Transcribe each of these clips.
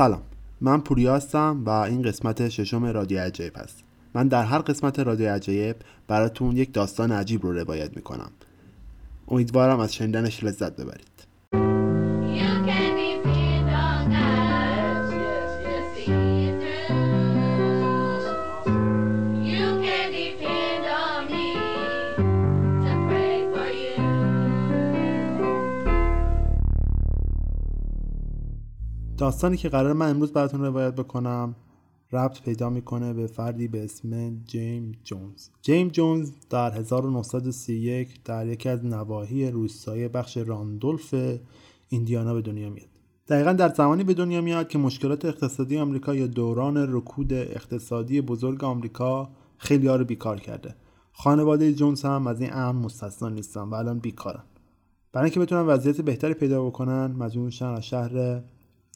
سلام. من پوریا هستم و این قسمت ششم رادیو عجیب هست. من در هر قسمت رادیو عجیب براتون یک داستان عجیب رو روایت می‌کنم. امیدوارم از شنیدنش لذت ببرید. داستانی که قرار من امروز براتون روایت بکنم ربط پیدا می‌کنه به فردی به اسم جیم جونز. جیم جونز در 1931 در یکی از نواحی روستایی بخش راندولف ایندیانا به دنیا میاد. دقیقا در زمانی به دنیا میاد که مشکلات اقتصادی آمریکا یا دوران رکود اقتصادی بزرگ آمریکا خیلی رو بیکار کرده. خانواده جونز هم از این امر مستثنا نیستن و الان بیکارن. برای اینکه بتونن وضعیت بهتری پیدا بکنن مجبور میشن از شهر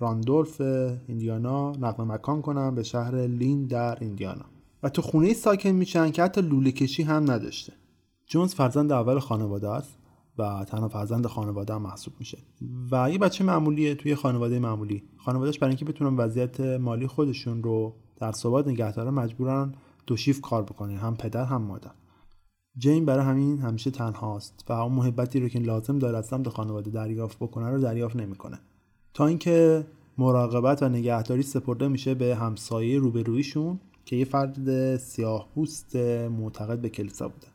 راندولف ایندیانا نقل مکان کنن به شهر لین در ایندیانا. و تو خونه ساکن میشن که حتی لوله کشی هم نداشته. جونز فرزند اول خانواده است و تنها فرزند خانواده هم محسوب میشه. و یه بچه معمولیه توی خانواده معمولی. خانوادهش برای اینکه بتونن وضعیت مالی خودشون رو در ثبات نگه دارن مجبورن دو شیف کار بکنن هم پدر هم مادر. جین برای همین همیشه تنهاست و اون محبتی رو که لازم داره از سمت خانواده دریافت بکنه رو دریافت نمی‌کنه. تا اینکه مراقبت و نگهداری سپرده میشه به همسایه روبرویشون که یه فرد سیاه پوست معتقد به کلیسا بوده.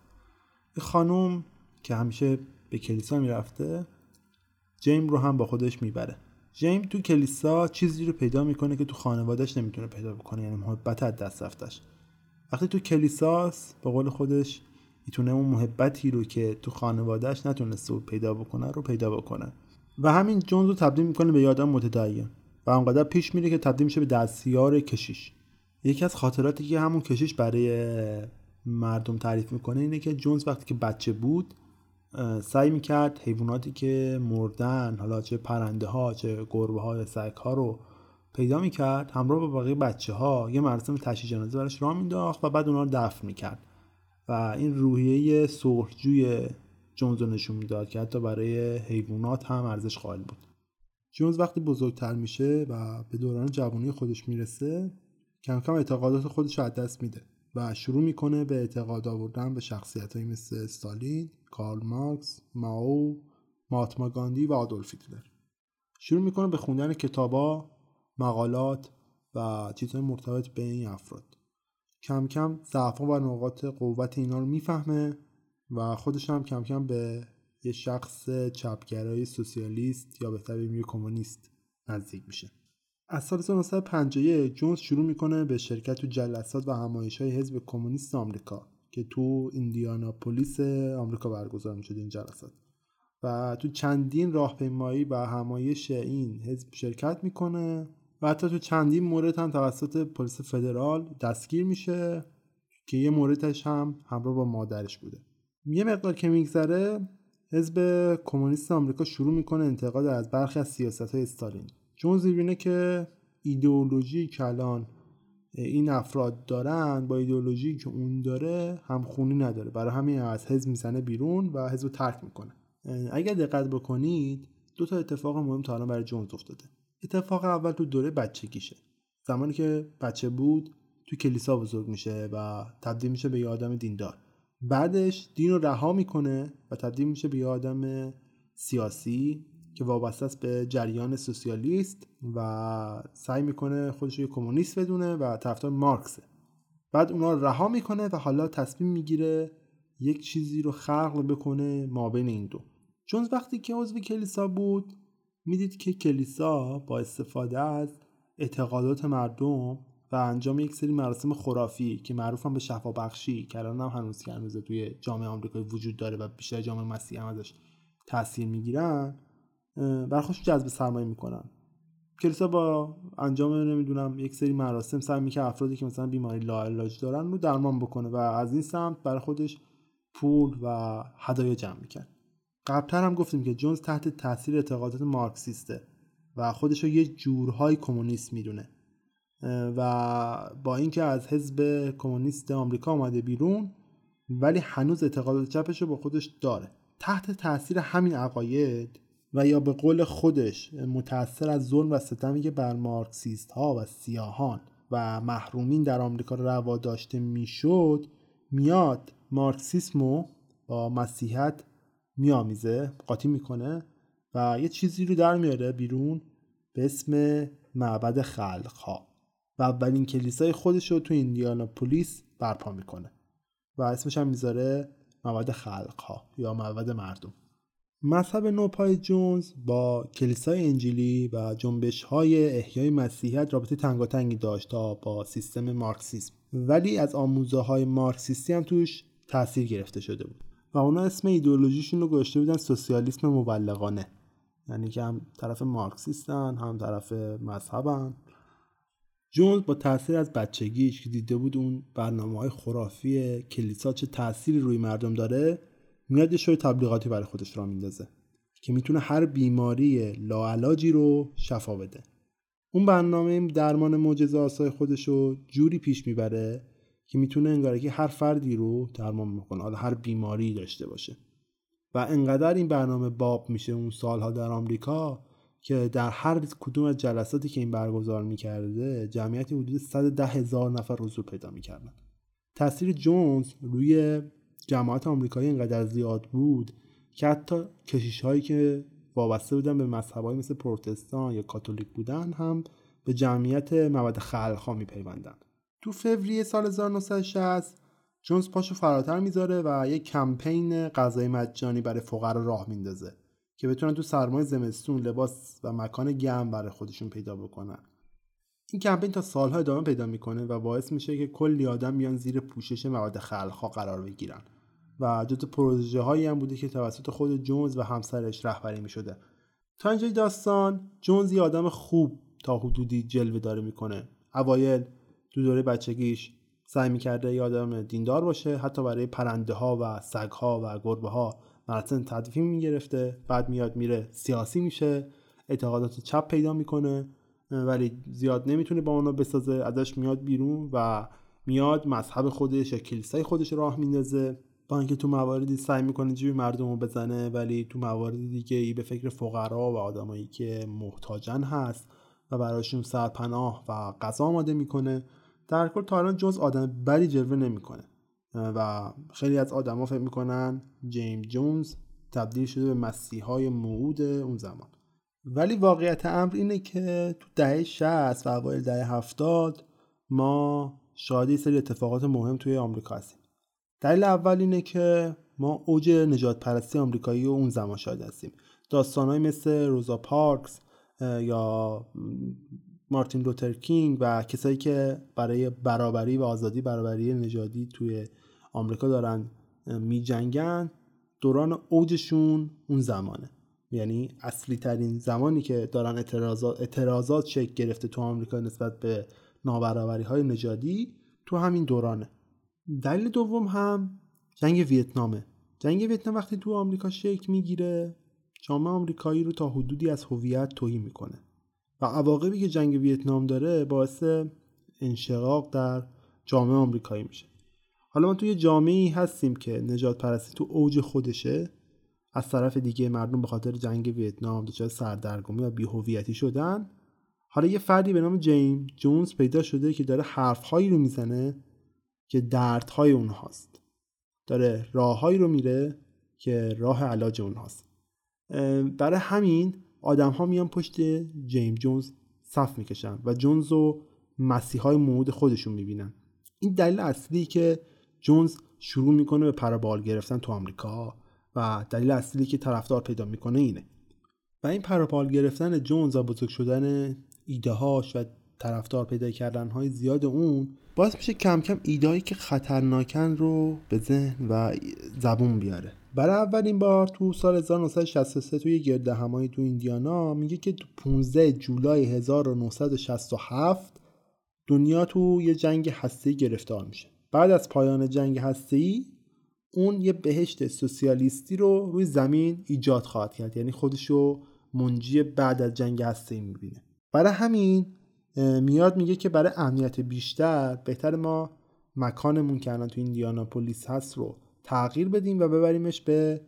یه خانوم که همیشه به کلیسا می‌رفته جیم رو هم با خودش می‌بره. جیم تو کلیسا چیزی رو پیدا می‌کنه که تو خانوادهش نمی‌تونه پیدا بکنه یعنی محبت از دست رفتش. وقتی تو کلیساست به قول خودش می‌تونه اون محبتی رو که تو خانوادهش نتونسته پیدا بکنه رو پیدا بکنه. و همین جونز رو تبدیل می‌کنه به یه آدم متدین. و اونقدر پیش میره که تبدیل میشه به دستیار کشیش. یکی از خاطراتی که همون کشیش برای مردم تعریف می‌کنه اینه که جونز وقتی که بچه بود سعی می‌کرد حیواناتی که مردن حالا چه پرنده ها چه گربه ها یا سگ ها رو پیدا می‌کرد همراه با بقیه بچه ها یه مراسم تشییع جنازه براش راه مینداخت و بعد اونا رو دفن می‌کرد. و این روحیه صلحجوی جونز رو نشون می‌داد که حتی برای حیوانات هم ارزش قائل بود. جونز وقتی بزرگتر میشه و به دوران جوانی خودش می‌رسه کم کم اعتقادات خودش رو از دست میده و شروع می‌کنه به اعتقاد آوردن به شخصیت مثل استالین، کارل مارکس، ماو، ماتما گاندی و آدولف هیتلر. شروع می‌کنه به خوندن کتابا، مقالات و چیزهای مرتبط به این افراد. کم کم ضعف‌ها و نقاط قوت اینا رو می‌فهمه و خودش هم کم کم به یه شخص چپگرای سوسیالیست یا بهتر بگیم کمونیست نزدیک میشه. از سال 1951 جونز شروع می‌کنه به شرکت تو جلسات و همایش های حزب کمونیست آمریکا که تو ایندیاناپولیس آمریکا برگزار می‌شد این جلسات و تو چندین راهپیمایی و همایش این حزب شرکت می‌کنه و حتی تو چندین مورد هم توسط پلیس فدرال دستگیر میشه که یه موردش هم همراه با مادرش بوده. یه مقدار که میگذره حزب کمونیست آمریکا شروع می‌کنه انتقاد از برخی از سیاست های استالین. جونز می‌بینه که ایدئولوژی که الان این افراد دارن با ایدئولوژی که اون داره همخونی نداره. برای همین از حزب می‌زنه بیرون و حزب ترک می‌کنه. اگر دقت بکنید دو تا اتفاق مهم تا الان برای جونز افتاده. اتفاق اول تو دوره بچگیشه. زمانی که بچه بود تو کلیسا بزرگ میشه و تبدیل میشه به یه آدم دیندار. بعدش دین رو رها می‌کنه و تبدیل میشه به یه آدم سیاسی که وابسته است به جریان سوسیالیست و سعی می‌کنه خودش رو کمونیست بدونه و طرفدار مارکسه بعد اونا رها می‌کنه و حالا تصمیم می‌گیره یک چیزی رو خلق بکنه ما بین این دو. چون وقتی که عضو کلیسا بود می‌دید که کلیسا با استفاده از اعتقادات مردم و انجام یک سری مراسم خرافی که معروف هم به شفا بخشی که الان هم هنوز که هنوز توی جامعه آمریکایی وجود داره و بیشتر جامعه مسیحی هم ازش تاثیر می‌گیرن بر خودشون جذب سرمایه می‌کنن. کلیسا با انجام نمی‌دونم یک سری مراسم سعی می‌کنه افرادی که مثلا بیماری لاعلاج دارن رو درمان بکنه و از این سمت برای خودش پول و هدایا جمع می‌کنه قبلتر هم گفتیم که جونز تحت تاثیر اعتقادات مارکسیسته و خودش رو یه جورهای کمونیست می‌دونه. و با اینکه از حزب کمونیست آمریکا آمده بیرون ولی هنوز اعتقادات چپش رو با خودش داره. تحت تاثیر همین عقاید و یا به قول خودش متأثر از ظلم و ستمی که بر مارکسیست ها و سیاهان و محرومین در آمریکا روا داشته می‌شد میاد مارکسیسمو با مسیحیت میآمیزه قاطی می‌کنه و یه چیزی رو در میاره بیرون به اسم معبد خلق ها و اولین کلیسای خودش رو تو ایندیاناپولیس برپا می‌کنه و اسمش هم می‌ذاره معبد خلق ها یا معبد مردم. مذهب نوپای جونز با کلیسای انجیلی و جنبش های احیای مسیحیت رابطه تنگاتنگی داشت تا با سیستم مارکسیسم. ولی از آموزه های مارکسیستی هم توش تاثیر گرفته شده بود و اونا اسم ایدئولوژیشون رو گذاشته بودن سوسیالیسم مبلغانه. یعنی که هم طرف مارکسیستن هم طرف مذهبن. جونز با تاثیر از بچگیش که دیده بود اون برنامه های خرافی کلیسا چه تأثیری روی مردم داره میاد یه شوی تبلیغاتی برای خودش را میندازه که می‌تونه هر بیماری لاعلاجی رو شفا بده. اون برنامه درمان معجزه آسای خودش رو جوری پیش می‌بره که می‌تونه انگاره که هر فردی رو درمان می‌کنه حالا هر بیماری داشته باشه. و انقدر این برنامه باب میشه اون سالها در آمریکا که در هر کدوم از جلساتی که این برگزار می‌کرده جمعیتی حدود 110 هزار نفر حضور پیدا می‌کردن. تاثیر جونز روی جماعت آمریکایی اینقدر زیاد بود که حتی کشیش هایی که وابسته بودن به مذهب مثل پروتستان یا کاتولیک بودن هم به جمعیت مواد خلق ها میپیوندن. تو فوریه سال 1960 جونز پاشو فراتر می‌ذاره و یک کمپین غذای مجانی برای فقرا راه میندازه. که بتونن تو سرمای زمستون لباس و مکان گرم برای خودشون پیدا بکنن. این کمپین تا سالها ادامه پیدا می‌کنه و باعث میشه که کلی آدم بیان زیر پوشش مواد خلقها قرار بگیرن. و جز پروژه هایی هم بوده که توسط خود جونز و همسرش رهبری می‌شده. تا اینجای داستان جونز یه آدم خوب تا حدودی جلوه داره می‌کنه. اوایل تو دوره بچگیش سعی می‌کرده یه آدم دیندار باشه حتی برای پرنده ها و سگ ها و گربه ها مراسم تدفین می‌گرفته. بعد میاد میره سیاسی میشه. اعتقادات چپ پیدا می‌کنه. ولی زیاد نمی‌تونه با اونا بسازه. ازش میاد بیرون و میاد مذهب خودش یا کلیسای خودش راه میندازه. با اینکه تو مواردی سعی می‌کنه جیب مردم رو بزنه ولی تو مواردی دیگه ای به فکر فقرا و آدمایی که محتاجن هست و براشون سرپناه و غذا آماده می‌کنه در کل تا الان جز آدم بدی جلوه نمی‌کنه. و خیلی از آدما فکر می‌کنن جیم جونز تبدیل شده به مسیحای موعود اون زمان. ولی واقعیت امر اینه که تو دهه 60 و اوایل دهه 70 ما شاهد سری اتفاقات مهم توی آمریکا هستیم. دلیل اول اینه که ما اوج نجات پرستی آمریکایی و اون زمان شاهد هستیم. داستانهایی مثل روزا پارکس یا مارتین لوتر کینگ و کسایی که برای برابری و آزادی برابری نژادی توی آمریکا دارن می جنگن دوران اوجشون اون زمانه. یعنی اصلی ترین زمانی که دارن اعتراضات, اعتراضات شکل گرفته تو آمریکا نسبت به نابرابری های نژادی تو همین دورانه. دلیل دوم هم جنگ ویتنامه. جنگ ویتنام وقتی تو آمریکا شکل می‌گیره جامعه آمریکایی رو تا حدودی از هویت توهی می‌کنه. و عواقبی که جنگ ویتنام داره باعث انشقاق در جامعه آمریکایی میشه. حالا ما توی جامعه هستیم که نجات پرستی تو اوج خودشه. از طرف دیگه مردم به خاطر جنگ ویتنام دچار سردرگمی و بیهویتی شدن. حالا یه فردی به نام جیم جونز پیدا شده که داره حرفهایی رو می‌زنه که دردهای اونهاست. داره راههایی رو میره که راه علاج اونهاست. برای همین آدم ها میان پشت جیم جونز صف می‌کشن و جونز رو مسیحای موعود خودشون می‌بینن. این دلیل اصلی که جونز شروع می‌کنه به پرابال گرفتن تو آمریکا و دلیل اصلی که طرفدار پیدا می‌کنه اینه. و این پرابال گرفتن جونز و بزرگ شدن ایدههاش و طرفدار پیدا کردن های زیاد اون باعث میشه کم کم ایدهایی که خطرناکن رو به ذهن و زبون بیاره. برای اولین بار تو سال 1963 توی گرد همایی تو ایندیانا میگه که تو 15 جولای 1967 دنیا تو یه جنگ هسته‌ای گرفتار میشه. بعد از پایان جنگ هسته‌ای اون یه بهشت سوسیالیستی رو روی زمین ایجاد خواهد کرد. یعنی خودشو منجی بعد از جنگ هسته‌ای می‌بینه. برای همین میاد میگه که برای امنیت بیشتر بهتر ما مکانمون که الان تو ایندیاناپولیس هست رو تغییر بدیم و ببریمش به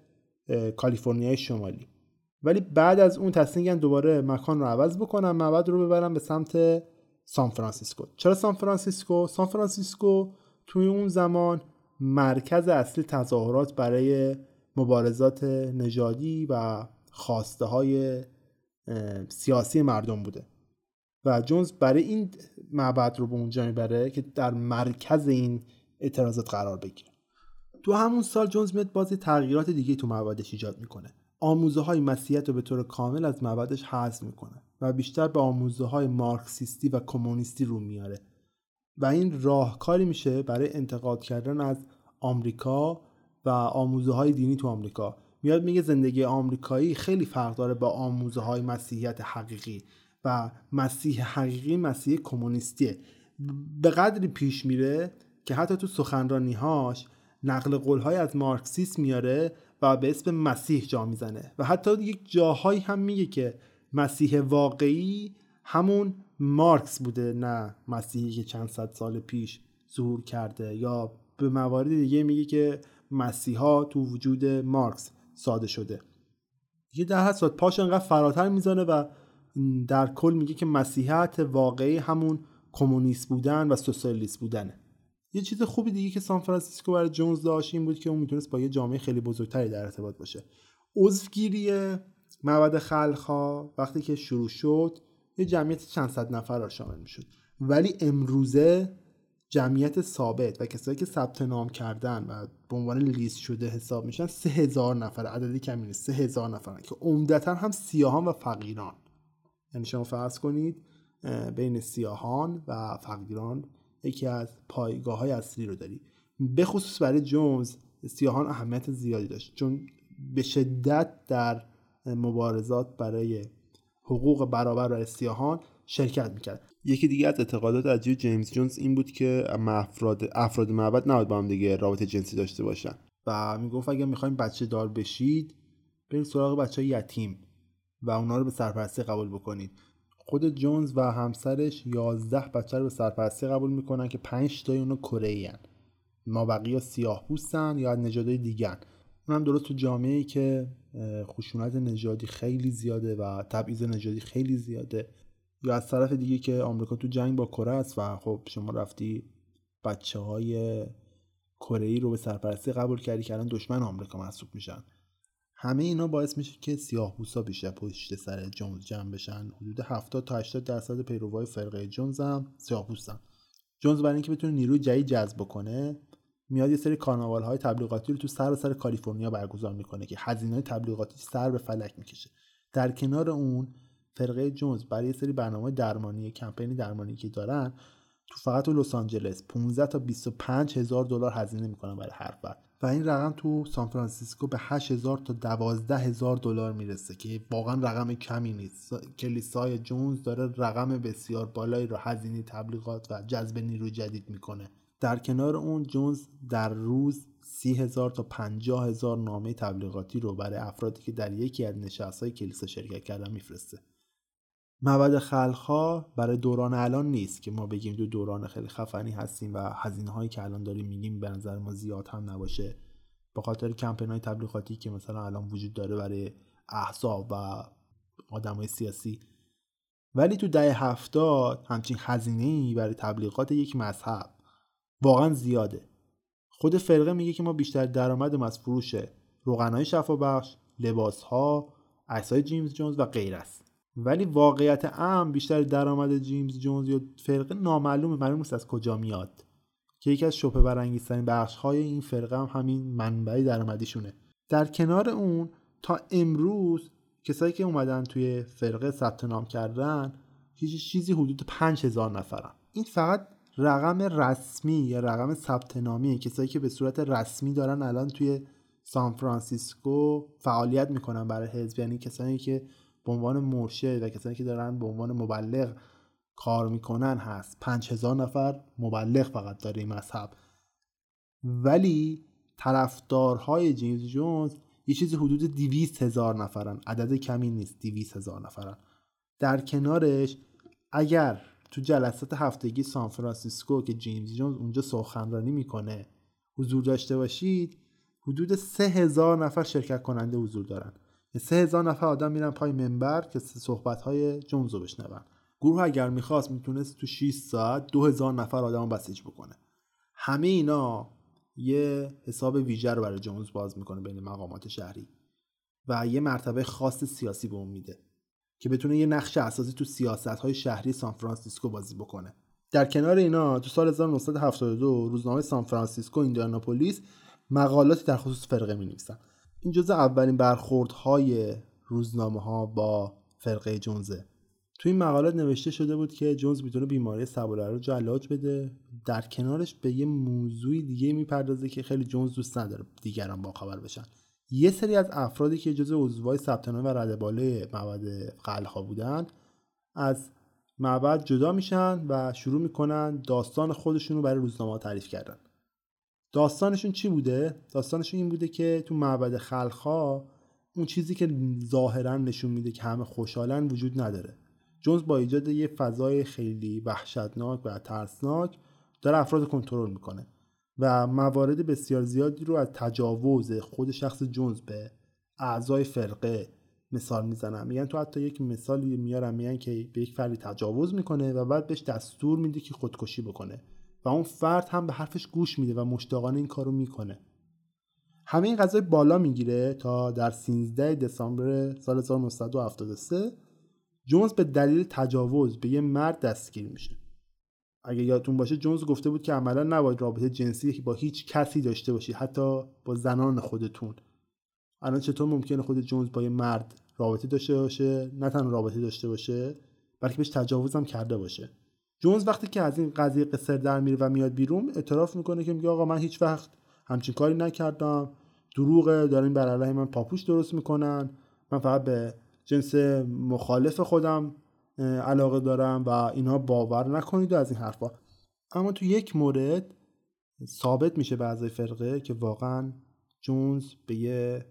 کالیفرنیای شمالی. ولی بعد از اون تصمیم دوباره مکان رو عوض بکنن معبد رو ببرن به سمت سان فرانسیسکو. چرا سان فرانسیسکو؟ سان فرانسیسکو توی اون زمان مرکز اصلی تظاهرات برای مبارزات نژادی و خواسته های سیاسی مردم بوده. و جونز برای این معبد رو به اونجا می‌بره که در مرکز این اعتراضات قرار بگیره. تو همون سال جونز میاد بازی تغییرات دیگه تو معبدش ایجاد می‌کنه. آموزه های مسیحیت رو به طور کامل از معبدش حذف می‌کنه و بیشتر به آموزه های مارکسیستی و کمونیستی رو میاره. و این راهکاری میشه برای انتقاد کردن از آمریکا و آموزه های دینی تو آمریکا. میاد میگه زندگی آمریکایی خیلی فرق داره با آموزه های مسیحیت حقیقی و مسیح حقیقی مسیح کمونیستیه. به قدری پیش میره که حتی تو سخنرانیهاش نقل قولهای از مارکسیسم میاره و به اسم مسیح جا می‌زنه. و حتی یک جاهایی هم میگه که مسیح واقعی همون مارکس بوده نه مسیحی که چند صد سال پیش ظهور کرده. یا به موارد دیگه میگه که مسیحا تو وجود مارکس ساده شده. دیگه در هر پاش انقدر فراتر می‌زنه و در کل میگه که مسیحیت واقعی همون کمونیست بودن و سوسیالیست بودنه. یه چیز خوبی دیگه که سان فرانسیسکو برای جونز داشت این بود که اون می‌تونست با یه جامعه خیلی بزرگتری در ارتباط باشه. عضوگیری معبد خلقها وقتی که شروع شد یه جمعیت چند صد نفر را شامل می‌شد. ولی امروزه جمعیت ثابت و کسایی که ثبت نام کردن و به عنوان لیست شده حساب میشن سه هزار نفر عددی کمی نیست سه هزار نفر. که عمدتا هم سیاهان و فقیران. یعنی شما فرض کنید بین سیاهان و فقیران یکی از پایگاه های اصلی رو داری. به خصوص برای جونز سیاهان اهمیت زیادی داشت. چون به شدت در مبارزات برای حقوق برابر برای سیاهان شرکت می‌کرد. یکی دیگه از اعتقادات عجیب جیمز جونز این بود که افراد افراد معبد نباید با هم دیگه رابطه جنسی داشته باشن. و می‌گفت اگه می‌خوایم بچه دار بشید برید سراغ بچه یتیم و اونا رو به سرپرستی قبول بکنید. خود جونز و همسرش 11 بچه رو به سرپرستی قبول می‌کنن که 5 تای اونو کره ما بقیه سیاه پوستن یا از نژادهای دیگن اونم درست تو جامعه ای که خشونت نژادی خیلی زیاده و تبعیض نژادی خیلی زیاده. یا از طرف دیگه که آمریکا تو جنگ با کره است و خب شما رفتی بچه های کره ای رو به سرپرستی قبول کردی که الان دشمن آمریکا محسوب میشن. همه اینا باعث میشه که سیاه پوستا بیشتر پشت سر جونز جمع بشن. حدود 70 تا 80 درصد پیروای فرقه جونز هم سیاه پوستن جونز برای اینکه بتونه نیروی جدید جذب کنه میاد یه سری کارناوال های تبلیغاتی رو تو سر سر کالیفرنیا برگزار می‌کنه که هزینه تبلیغاتی سر به فلک می‌کشه. در کنار اون فرقه جونز برای یه سری برنامه درمانی کمپینی درمانی که دارن تو فقط تو لس آنجلس 15 تا 25 هزار دلار هزینه می‌کنن برای هر فرد. و این رقم تو سان فرانسیسکو به 8000 تا 12 هزار دلار می‌رسه که واقعا رقم کمی نیست. کلیسای جونز داره رقم بسیار بالایی رو هزینه تبلیغات و جذب نیروی جدید می‌کنه. در کنار اون جونز در روز سی هزار تا پنجاه هزار نامه تبلیغاتی رو برای افرادی که در یکی از نشستهای کلیسا شرکت کردن میفرسته. معبد خلقها برای دوران الان نیست که ما بگیم دو دوران خیلی خفنی هستیم و هزینه هایی که الان داریم میگیم به نظر ما زیاد هم نباشه. به خاطر کمپین های تبلیغاتی که مثلا الان وجود داره برای احزاب و آدم های سیاسی. ولی تو دهه هفتاد همچین هزینه برای تبلیغات یک مذهب واقعا زیاده. خود فرقه میگه که ما بیشتر درآمدم از فروش روغنهای شفابخش لباسها عکسهای جیمز جونز و غیر است. ولی واقعیت ام بیشتر درآمد جیمز جونز یا فرقه نامعلومه. معلوم نیست از کجا میاد. که یکی از شبهه برانگیزترین بخش های این فرقه هم همین منبع درآمدیشونه. در کنار اون تا امروز کسایی که اومدن توی فرقه ثبت نام کردن هیچ چیزی حدود 5000 نفرن. این فقط رقم رسمی یا رقم ثبت نامی کسایی که به صورت رسمی دارن الان توی سان فرانسیسکو فعالیت می‌کنن برای حزب. یعنی کسانی که به عنوان مرشد و کسانی که دارن به عنوان مبلغ کار می‌کنن هست. 5000 نفر مبلغ فقط داره این مذهب. ولی طرفدارهای جیمز جونز یه چیزی حدود 200 هزار نفرن. عدد کمی نیست 200 هزار نفرن. در کنارش اگر تو جلسات هفتگی سان فرانسیسکو که جیمز جونز اونجا سخنرانی می‌کنه. حضور داشته باشید. حدود سه هزار نفر شرکت کننده حضور دارن. سه هزار نفر آدم میرن پای منبر که صحبت های جونز رو بشنون. گروه اگر می‌خواست می‌تونست تو 6 ساعت دو هزار نفر آدم بسیج بکنه. همه اینا یه حساب ویژه رو برای جونز باز می‌کنه بین مقامات شهری و یه مرتبه خاص سیاسی به اون میده. که بتونه یه نقش اساسی تو سیاست های شهری سان فرانسیسکو بازی بکنه. در کنار اینا تو سال 1972 روزنامه سان فرانسیسکو ایندیاناپولیس مقالاتی در خصوص فرقه می نویسن این جزء اولین برخوردهای روزنامه ها با فرقه جونزه. تو این مقالات نوشته شده بود که جونز می‌تونه بیماری سبولر رو علاج بده. در کنارش به یه موضوعی دیگه می‌پردازه که خیلی جونز دوست نداره دیگران با خبر بشن. یه سری از افرادی که جزء عضوای ثبت و رده بالای معبد قلها بودن از معبد جدا میشن و شروع می‌کنن داستان خودشون رو برای روزنامه تعریف کردن. داستانشون چی بوده؟ داستانشون این بوده که تو معبد خلخا اون چیزی که ظاهرا نشون میده که همه خوشحالن وجود نداره. جونز با ایجاد یه فضای خیلی وحشتناک و ترسناک داره افراد کنترل می‌کنه. و موارد بسیار زیادی رو از تجاوز خود شخص جونز به اعضای فرقه مثال می‌زنم. میگن تو حتی یک مثالی میارم میگن که به یک فردی تجاوز می‌کنه و بعد بهش دستور میده که خودکشی بکنه و اون فرد هم به حرفش گوش میده و مشتاقانه این کارو می‌کنه. همه این قضای بالا می‌گیره تا در 13 دسامبر سال 1973 جونز به دلیل تجاوز به یه مرد دستگیر میشه. اگه یادتون باشه جونز گفته بود که عملا نباید رابطه جنسی با هیچ کسی داشته باشی حتی با زنان خودتون. الان چطور ممکنه خود جونز با یه مرد رابطه داشته باشه؟ نه تنها رابطه داشته باشه بلکه بهش تجاوز هم کرده باشه. جونز وقتی که از این قضیه قصر در میره و میاد بیرون اعتراف می‌کنه که میگه آقا من هیچ وقت همچین کاری نکردم. دروغه دارین بر علیه من پاپوش درست می‌کنن. من فقط به جنس مخالف خودم علاقه دارم و اینها باور نکنید و از این حرفا. اما تو یک مورد ثابت میشه به اعضای فرقه که واقعا جونز به یه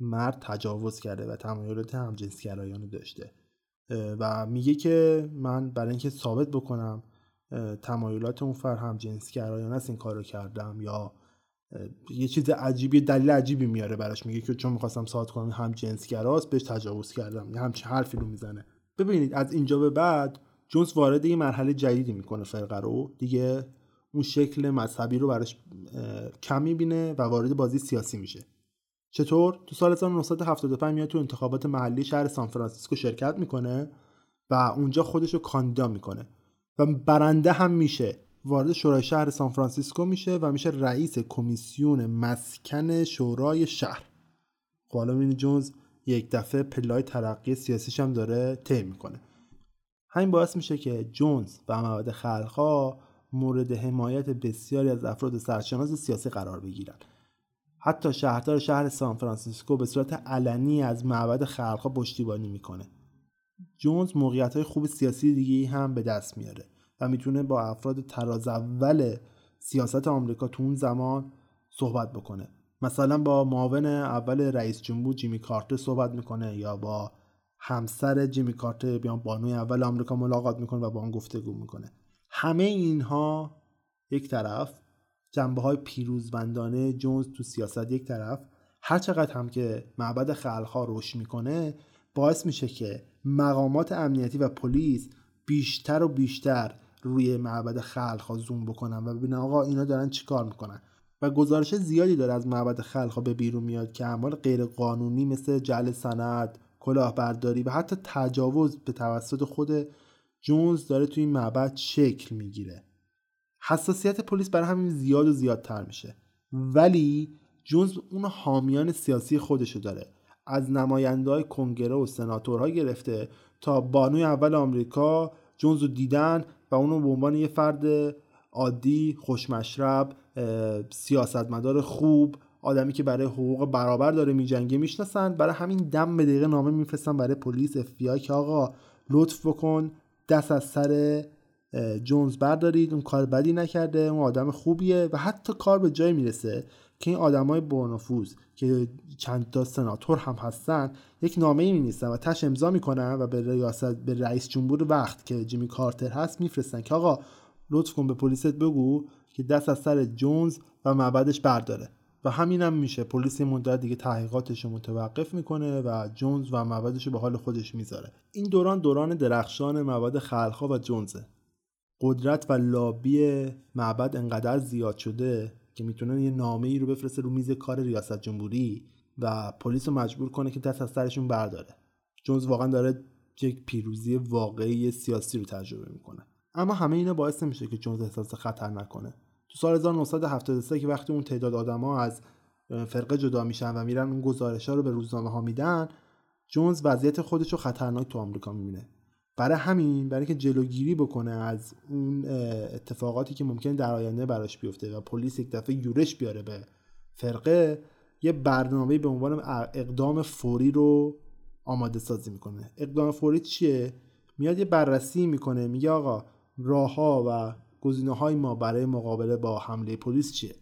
مرد تجاوز کرده و تمایلات همجنسگرایانه داشته. و میگه که من برای اینکه ثابت بکنم تمایلات اون فرد همجنسگرایانه است این کارو کردم یا یه چیز عجیبی دلیل عجیبی میاره براش. میگه که چون می‌خواستم ثابت کنم هم جنسگراست بهش تجاوز کردم. یا همچین حرفی رو می‌زنه. ببینید از اینجا به بعد جونز وارد یه مرحله جدیدی می‌کنه فرقه رو. دیگه اون شکل مذهبی رو براش کم می‌بینه و وارد بازی سیاسی میشه. چطور؟ تو سال 1975 میاد تو انتخابات محلی شهر سان فرانسیسکو شرکت می‌کنه و اونجا خودش رو کاندیدا می‌کنه. و برنده هم میشه. وارد شورای شهر سان فرانسیسکو میشه و میشه رئیس کمیسیون مسکن شورای شهر. خب حالا جونز یک دفعه پله‌های ترقی سیاسیش هم داره طی می‌کنه. همین باعث میشه که جونز و معبد خلقها مورد حمایت بسیاری از افراد سرشناس سیاسی قرار بگیرن. حتی شهردار شهر سان فرانسیسکو به صورت علنی از معبد خلقها پشتیبانی می‌کنه. جونز موقعیت های خوب سیاسی دیگه هم به دست میاره و می‌تونه با افراد تراز اول سیاست آمریکا تو اون زمان صحبت بکنه. مثلا با معاون اول رئیس جمهور جیمی کارتر صحبت می‌کنه یا با همسر جیمی کارتر بیان بانوی اول آمریکا ملاقات می‌کنه و با آن گفتگو می‌کنه. همه اینها یک طرف جنبه های پیروزمندانه جونز تو سیاست یک طرف. هر چقدر هم که معبد خلقها رشد می‌کنه باعث میشه که مقامات امنیتی و پلیس بیشتر و بیشتر روی معبد خلقها زوم بکنن و ببینن آقا اینا دارن چیکار می‌کنن. و گزارش زیادی داره از معبد خلقها به بیرون میاد که اعمال غیرقانونی مثل جعل سند کلاهبرداری و حتی تجاوز به توسط خود جونز داره توی این معبد شکل می‌گیره. حساسیت پلیس برای همین زیاد و زیادتر میشه. ولی جونز اون حامیان سیاسی خودشو داره. از نماینده های کنگره و سناتورها گرفته تا بانوی اول آمریکا جونز رو دیدن و اونو به عنوان یه فرد عادی خوشمشرب سیاستمدار خوب آدمی که برای حقوق برابر داره میجنگه می‌شناسن. برای همین دم به دقیقه نامه میفرستن برای پلیس اف که آقا لطف بکن دست از سر جونز بردارید. اون کار بدی نکرده اون آدم خوبیه و حتی کار به جای می‌رسه که این آدمای برنفوذ که چند تا سناتور هم هستن یک نامه می و تش امضا می‌کنن و به ریاست به رئیس جمهور وقت که جیمی کارتر هست میفرستن که آقا لطف کن به پلیست بگو که دست از سر جونز و معبدش برداره. و همینم هم میشه. پلیس مدت دیگه تحقیقاتش رو متوقف می‌کنه و جونز و معبدش رو به حال خودش می‌ذاره. این دوران دوران درخشان معبد خلقها و جونزه. قدرت و لابی معبد انقدر زیاد شده که می‌تونه یه نامه ای رو بفرسته رو میز کار ریاست جمهوری و پلیس رو مجبور کنه که دست از سرشون برداره. جونز واقعا داره یک پیروزی واقعی سیاسی رو تجربه می‌کنه. اما همه اینا باعث نمیشه که جونز احساس خطر نکنه. تو سال 1973 که وقتی اون تعداد آدما از فرقه جدا میشن و میرن اون گزارش ها رو به روزنامه ها میدن جونز وضعیت خودش رو خطرناک تو آمریکا می‌بینه. برای همین برای که جلوگیری بکنه از اون اتفاقاتی که ممکن در آینده براش بیفته و پلیس یک دفعه یورش بیاره به فرقه یه برنامه به عنوان اقدام فوری رو آماده سازی می‌کنه. اقدام فوری چیه؟ میاد یه بررسی می‌کنه میگه آقا راهها و گزینه های ما برای مقابله با حمله پلیس چیه؟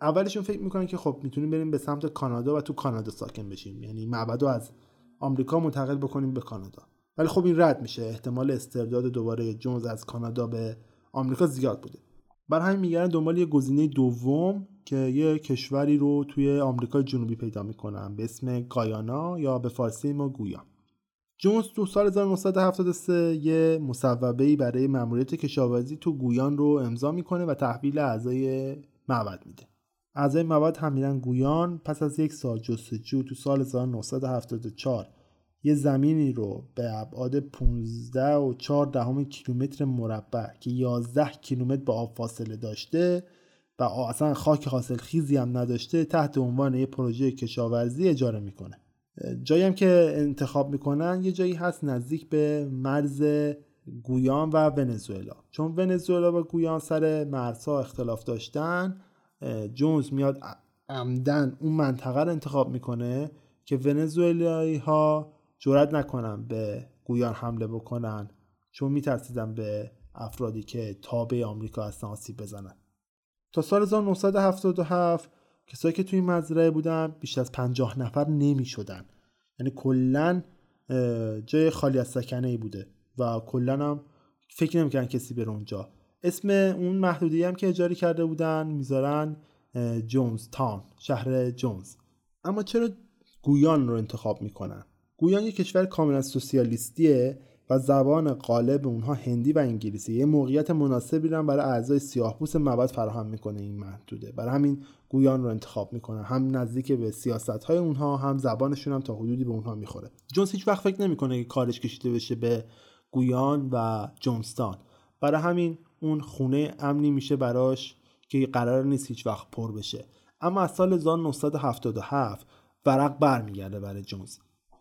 اولشون فکر می‌کنن که خب می‌تونیم بریم به سمت کانادا و تو کانادا ساکن بشیم. یعنی معبد رو از آمریکا منتقل بکنیم به کانادا. ولی خب این رد میشه. احتمال استرداد دوباره جونز از کانادا به آمریکا زیاد بوده. برای همین میگردن دنبال یه گزینه دوم که یه کشوری رو توی آمریکای جنوبی پیدا می‌کنن. به اسم گایانا یا به فارسی ما گویان. جونز تو سال 1973 یه مصوبه‌ای برای مأموریت کشاورزی تو گویان رو امضا می‌کنه و تحویل اعضای معبد میده. اعضای معبد هم میرن گویان پس از یک سال جستجو تو سال 1974 یه زمینی رو به ابعاد 15 و 4 دهم کیلومتر مربع که 11 کیلومتر به آب فاصله داشته و اصلا خاک حاصل خیزی هم نداشته تحت عنوان یه پروژه کشاورزی اجاره می‌کنه. جایی هم که انتخاب می‌کنن یه جایی هست نزدیک به مرز گویان و ونزوئلا. چون ونزوئلا و گویان سر مرزها اختلاف داشتن جونز میاد عمدن اون منطقه رو انتخاب می‌کنه که ونزوئلایی ها جرات نکنن به گویان حمله بکنن چون میترسیدن به افرادی که تابع آمریکا هستن آسیب بزنن. تا سال 1977 کسایی که توی مزرعه بودن بیش از 50 نفر نمی شدن یعنی کلا جای خالی از سکنه ای بوده و کلا هم فکر نمی‌کردن کسی بره اونجا. اسم اون محدودی هم که اجاره کرده بودن می‌ذارن جونز تاون شهر جونز. اما چرا گویان رو انتخاب می‌کنن؟ گویان یک کشور کاملا سوسیالیستیه. و زبان غالب اونها هندی و انگلیسی. یه موقعیت مناسبی رو برای اعضای سیاهپوست معبد فراهم می‌کنه این محدوده. برای همین گویان رو انتخاب می‌کنه هم نزدیک به سیاست های اونها هم زبانشون هم تا حدودی به اونها می‌خوره. جونز هیچ وقت فکر نمی‌کنه که کارش کشیده بشه به گویان و جونزتاون برای همین اون خونه امنی میشه براش که قرار نیست هیچ وقت پر بشه. اما از سال 1977 ورق برمیگرده برای جونز.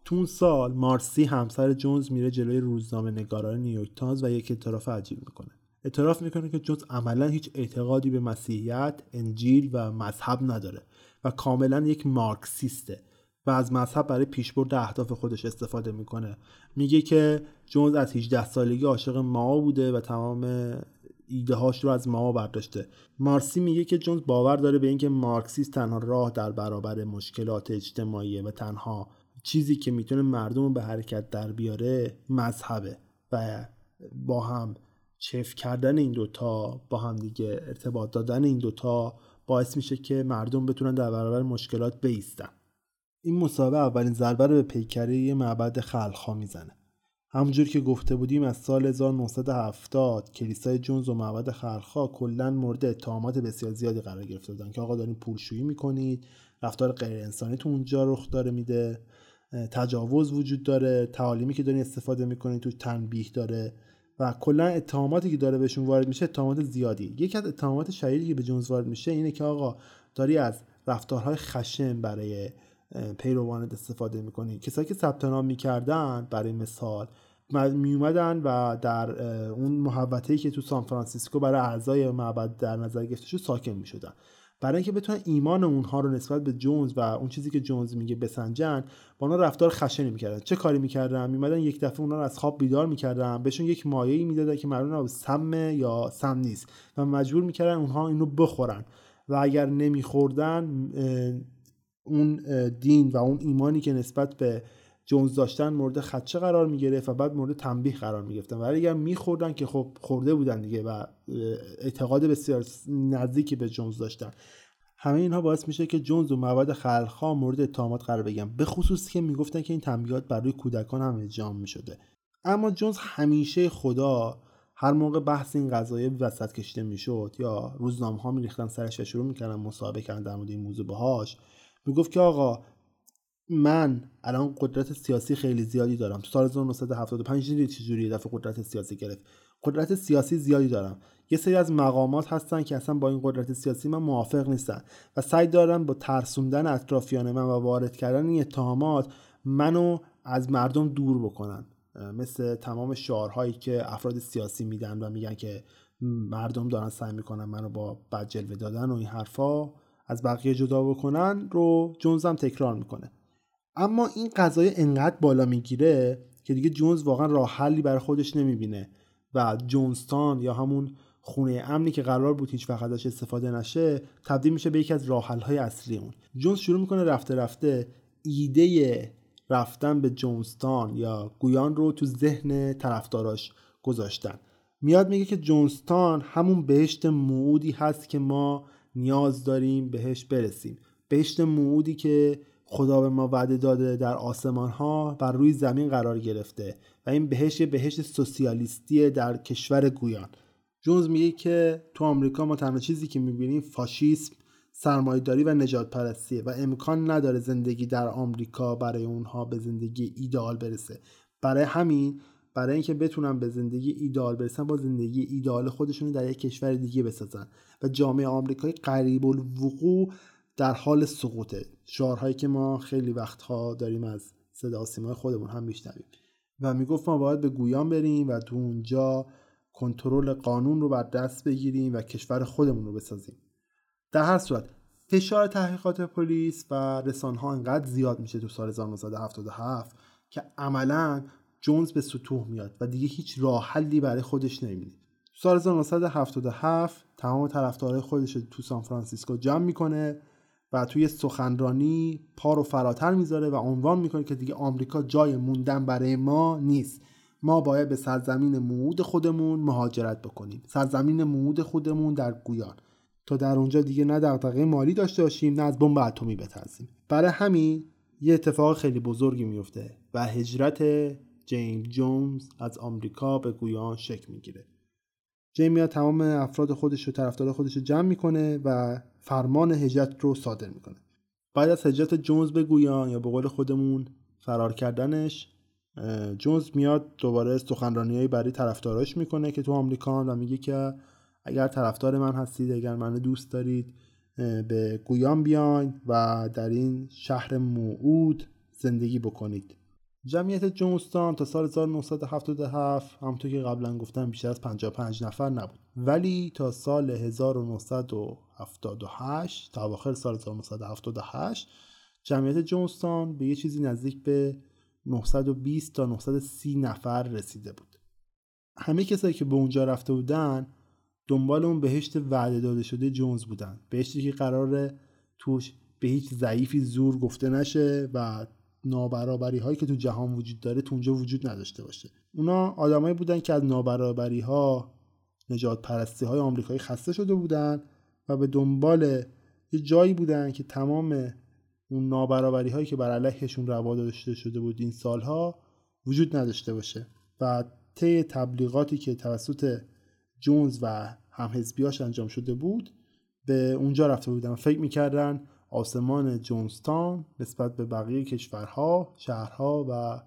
تو سال مارسی همسر جونز میره جلوی روزنامه نگاران نیویورک تایمز و یک اعتراف عجیب می‌کنه. اعتراف می‌کنه که جونز عملا هیچ اعتقادی به مسیحیت، انجیل و مذهب نداره و کاملا یک مارکسیسته و از مذهب برای پیشبرد اهداف خودش استفاده می‌کنه. میگه که جونز از 18 سالگی عاشق ماو بوده و تمام ایده هاش رو از ماو برداشته. مارسی میگه که جونز باور داره به اینکه مارکسیست تنها راه در برابر مشکلات اجتماعی و تنها چیزی که می‌تونه مردم رو به حرکت در بیاره مذهبه و با هم چف کردن این دوتا با هم دیگه ارتباط دادن این دوتا باعث میشه که مردم بتونن در برابر مشکلات بیستن. این مسابقه اولین ضربه رو به پیکره معبد خلقها می‌زنه. همونجور که گفته بودیم از سال 1970 کلیسای جونز و معبد خلخا کلا مورد اتهامات بسیار زیادی قرار گرفته بودن که آقا دارین پولشویی می‌کنید رفتار غیر انسانی تو اونجا رخ داره میده. تجاوز وجود داره تعالیمی که دارین استفاده می‌کنید تو تنبیه داره و کلا اتهاماتی که داره بهشون وارد میشه اتهامات زیادی. یکی از اتهامات شدیدی که به جونز وارد میشه اینه که آقا داری از رفتارهای خشن برای پیروانت استفاده می‌کنی. کسایی که ثبت نام می‌کردن برای مثال میومدن و در اون محوطه‌ای که تو سان فرانسیسکو برای اعضای معبد در نظر گرفته شد ساکن می‌شدن. برای اینکه بتونن ایمان اونها رو نسبت به جونز و اون چیزی که جونز میگه بسنجن با اونا رفتار خشنی می‌کردن. چه کاری می‌کردن؟ میمدن یک دفعه اونا رو از خواب بیدار می‌کردن. بهشون یک مایعی می‌دادن که معلوم سم یا سم نیست. و مجبور می‌کردن اونها اینو بخورن. و اگر نمیخوردن اون دین و اون ایمانی که نسبت به جونز داشتن مورد خدشه قرار می‌گرفت و بعد مورد تنبیه قرار می‌گرفتن. ولی اگر میخوردن که خب خورده بودن دیگه و اعتقاد بسیار نزدیکی به جونز داشتن. همه اینها باعث میشه که جونز و مواد خلقها مورد اتهامات قرار بگیرن. به خصوص که می‌گفتن که این تنبیهات برای کودکان هم انجام می‌شده. اما جونز همیشه خدا هر موقع بحث این قضایه وسط کشیده می‌شد یا روزنامه ها میریختن سرش و شروع می‌کردن مصاحبه کردن در مورد این موضوع باهاش می‌گفت که آقا من الان قدرت سیاسی خیلی زیادی دارم. تو سال 1975 دیدید چجوری دفعه قدرت سیاسی گرفت. قدرت سیاسی زیادی دارم. یه سری از مقامات هستن که اصلا با این قدرت سیاسی من موافق نیستن و سعی دارم با ترسوندن اطرافیان من و وارد کردن این اتهامات منو از مردم دور بکنن. مثل تمام شعارهایی که افراد سیاسی میدن و میگن که مردم دارن سعی می‌کنن منو با بد جلوه دادن و این حرفا از بقیه جدا بکنن رو جونز هم تکرار می‌کنه. اما این قضایه انقدر بالا می‌گیره که دیگه جونز واقعا راه حلی برای خودش نمی‌بینه و جونستان یا همون خونه امنی که قرار بود هیچ وقت ازش استفاده نشه تبدیل میشه به یکی از راه های اصلی اون. جونز شروع می‌کنه رفته رفته ایده رفتن به جونستان یا گویان رو تو ذهن طرفداراش گذاشتن. میاد میگه که جونستان همون بهشت موعودی هست که ما نیاز داریم بهش برسیم. بهشت موعودی که خدا به ما وعده داده در آسمان ها بر روی زمین قرار گرفته و این بهشت بهشت سوسیالیستی در کشور گویان. جونز میگه که تو آمریکا ما تنها چیزی که می‌بینیم فاشیسم سرمایهداری و نجات پرستیه و امکان نداره زندگی در آمریکا برای اونها به زندگی ایدئال برسه. برای همین برای اینکه بتونن به زندگی ایدئال برسن با زندگی ایدئال خودشون در یک کشور دیگه بسازن. و جامعه آمریکایی قریب الوقوع در حال سقوطه. شعارهایی که ما خیلی وقتها داریم از صدا سیمای خودمون هم میشنویم. و می‌گفت ما باید به گویان بریم و تو اونجا کنترل قانون رو بر دست بگیریم و کشور خودمون رو بسازیم. در هر صورت فشار تحقیقات پلیس و رسانه ها انقدر زیاد میشه تو سال 1977 که عملا جونز به سطوح میاد و دیگه هیچ راه حلی برای خودش نمی‌بینه. تو سال 1977 تمام طرفدارای خودش تو سان فرانسیسکو جمع می‌کنه و توی سخنرانی پا رو فراتر می‌ذاره و عنوان می‌کنه که دیگه آمریکا جای موندن برای ما نیست. ما باید به سرزمین موعود خودمون مهاجرت بکنیم. سرزمین موعود خودمون در گویان. تا در اونجا دیگه نه دغدغه مالی داشته باشیم نه از بمب اتمی بترسیم. برای همین یه اتفاق خیلی بزرگی میفته و هجرت جیم جونز از آمریکا به گویان شکل می‌گیره. جیم میاد تمام افراد خودش و طرفدار خودش رو جمع می‌کنه و فرمان هجرت رو صادر می‌کنه. بعد از هجرت جونز به گویان یا به قول خودمون فرار کردنش جونز میاد دوباره سخنرانیهایی برای طرفداراش می‌کنه که تو آمریکا و میگه که اگر طرفدار من هستید اگر منو دوست دارید به گویان بیاین و در این شهر موعود زندگی بکنید. جمعیت جونستان تا سال 1977 همونطور که قبلا گفتم بیشتر از 55 نفر نبود. ولی تا سال 1978 تا اواخر سال 1978 جمعیت جونستان به یه چیزی نزدیک به 920 تا 930 نفر رسیده بود. همه کسایی که به اونجا رفته بودن دنبال اون بهشت وعده داده شده جونز بودن. بهشتی که قراره توش به هیچ ضعیفی زور گفته نشه و نابرابری هایی که تو جهان وجود داره تو اونجا وجود نداشته باشه. اونا آدمایی بودن که از نابرابری ها نجات پرستی های آمریکایی خسته شده بودن و به دنبال یه جایی بودن که تمام اون نابرابری هایی که بر علیهشون روا داشته شده بود این سالها وجود نداشته باشه. و طی تبلیغاتی که توسط جونز و همحزبیاش انجام شده بود به اونجا رفته بودن. فکر می‌کردن آسمان جونستان نسبت به بقیه کشورها شهرها و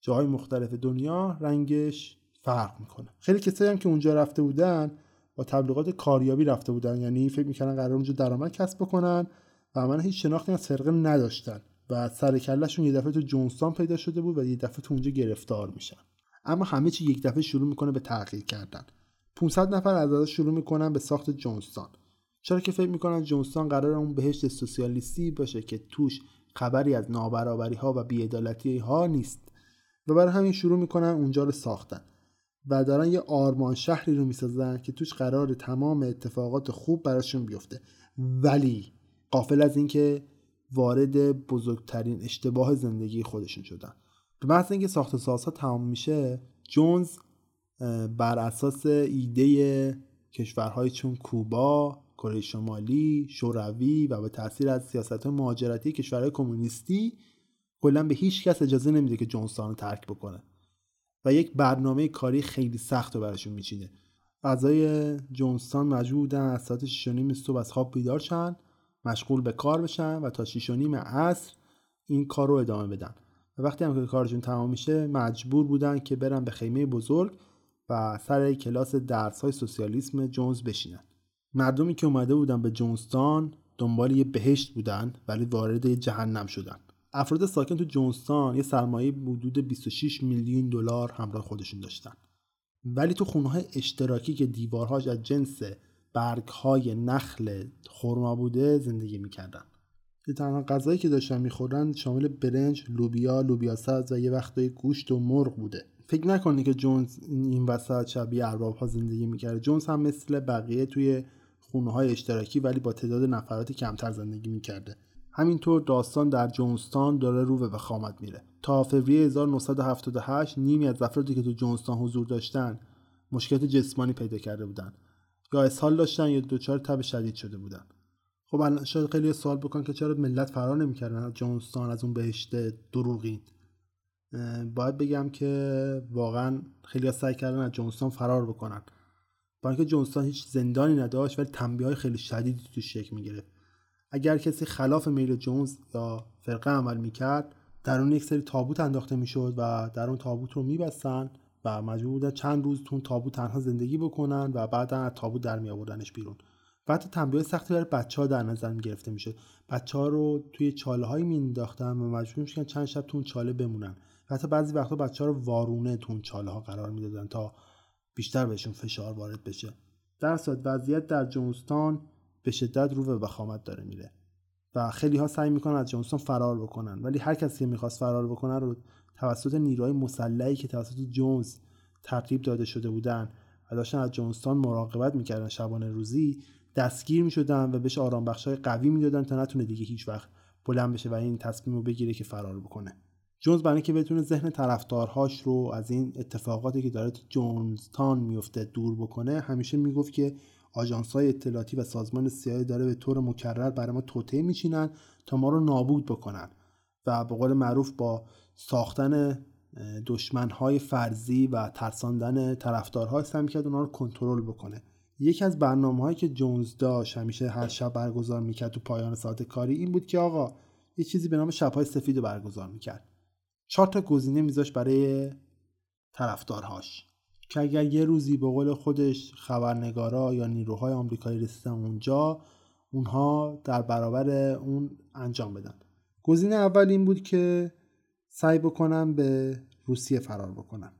جاهای مختلف دنیا رنگش فرق می‌کنه. خیلی کسایی هم که اونجا رفته بودن با تبلیغات کاریابی رفته بودن. یعنی فکر می‌کردن قرار اونجا درآمد کسب بکنن و من هیچ شناختی از فرقه نداشتن و سر کلشون یه دفعه تو جونستان پیدا شده بود و یه دفعه تو اونجا گرفتار میشن. اما همه چی یک دفعه شروع می‌کنه به تغییر کردن. 500 نفر از شروع می‌کنن به ساخت جونستان. چرا که فکر می‌کنن جونستان قرار اون بهشت سوسیالیستی باشه که توش خبری از نابرابری ها و بیعدالتی ها نیست. و برای همین شروع می‌کنن اونجا رو ساختن. و دارن یه آرمان شهری رو می‌سازن که توش قرار تمام اتفاقات خوب براشون بیفته. ولی قافل از اینکه وارد بزرگترین اشتباه زندگی خودشون شدن. به محض اینکه ساخت سازها تمام میشه جونز بر اساس ایده کشورهایی چون کوبا کره شمالی شوروی و به تاثیر از سیاست مهاجرتی کشورهای کمونیستی کلا به هیچ کس اجازه نمیده که جونستان رو ترک بکنه. و یک برنامه کاری خیلی سخت رو براشون میچینه. اعضای جونستان مجبور بودن از ساعت 6 و نیم صبح از خواب بیدار شن مشغول به کار بشن و تا 6 و نیم عصر این کار رو ادامه بدن. و وقتی هم که کارشون تمام میشه مجبور بودن که برن به خیمه بزرگ و سر کلاس درس های سوسیالیسم جونز بشینن. مردمی که اومده بودن به جونستان دنبال یه بهشت بودن ولی وارد یه جهنم شدن. افراد ساکن تو جونستان یه سرمایه حدود 26 میلیون دلار همراه خودشون داشتن. ولی تو خونه اشتراکی که دیوارهاش از جنس برگ های نخل خرما بوده زندگی می‌کردن. تنها غذایی که داشتن می‌خورن شامل برنج، لوبیا، لوبیا سبز و یه وقتای گوشت و مرغ بوده. فکر نکنی که جونز این وسط شبیه ارباب ها زندگی می‌کرده. جونز هم مثل بقیه توی خونه های اشتراکی ولی با تعداد نفراتی کمتر زندگی می‌کرده. همینطور داستان در جونستان داره رو به وخامت میره. تا فوریه 1978 نیمی از افرادی که تو جونستان حضور داشتن مشکلات جسمانی پیدا کرده بودن. یا اسهال داشتن یا دچار تب شدید شده بودن. خب الان شاید خیلی سوال بکن که چرا ملت فرار نمی‌کردن؟ از جونستان از اون بهشت دروغین. باید بگم که واقعا خیلی سعی کردن از جونستان فرار بکنن. با اینکه جونستان هیچ زندانی نداشت ولی تنبیه های خیلی شدیدی توش شکل می‌گرفت. اگر کسی خلاف میل جونز یا فرقه عمل می‌کرد در اون یک سری تابوت انداخته می‌شد و در اون تابوت رو میبستن و مجبور بودن چند روز تو تابوت تنها زندگی بکنن و بعدا از تابوت در می آوردنش بیرون بعد تنبیه سختی برای بچه ها در نظر می گرفته می‌شد. بچه ها رو توی چاله هایی می و مجبور میشن چند شب تو اون چاله بمونن. و حتی بعضی وقتا بچه ها رو وارونه تو اون چاله ها قرار می‌دادن تا بیشتر بهشون فشار وارد بشه. در صورت وضعیت در جونستان به شدت رو به وخامت داره میره. و خیلی ها سعی می‌کنن از جونستان فرار بکنن. ولی هر کسی که می‌خواست فرار بکنه رو توسط نیروهای مسلحی که توسط جونز ترتیب داده شده بودن و داشتن از جونستان مراقبت می‌کردن شبانه روزی دستگیر می‌شدن و بهش آرام بخشای قوی می‌دادن تا نتونه دیگه هیچ وقت بلند بشه و این تصمیم رو بگیره که فرار بکنه. جونز برای اینکه بتونه ذهن طرفدارهاش رو از این اتفاقاتی که داره تو جونستان میفته دور بکنه همیشه می‌گفت که آژانس های اطلاعاتی و سازمان سیاه داره به طور مکرر برای ما توطئه میچینن تا ما رو نابود بکنن و به قول معروف با ساختن دشمنهای فرضی و ترساندن طرفدارها سعی کرد اونا رو کنترل بکنه. یکی از برنامه هایی که جونز داشت همیشه هر شب برگزار می‌کرد تو پایان ساعت کاری این بود که آقا یه چیزی به نام شبهای سفید برگزار می‌کرد. چهار تا گزینه میذاش برای طرفدارهاش. که اگر یه روزی به قول خودش خبرنگارا یا نیروهای آمریکایی رسیدن اونجا اونها در برابر اون انجام بدن. گزینه اول این بود که سعی بکنن به روسیه فرار بکنن.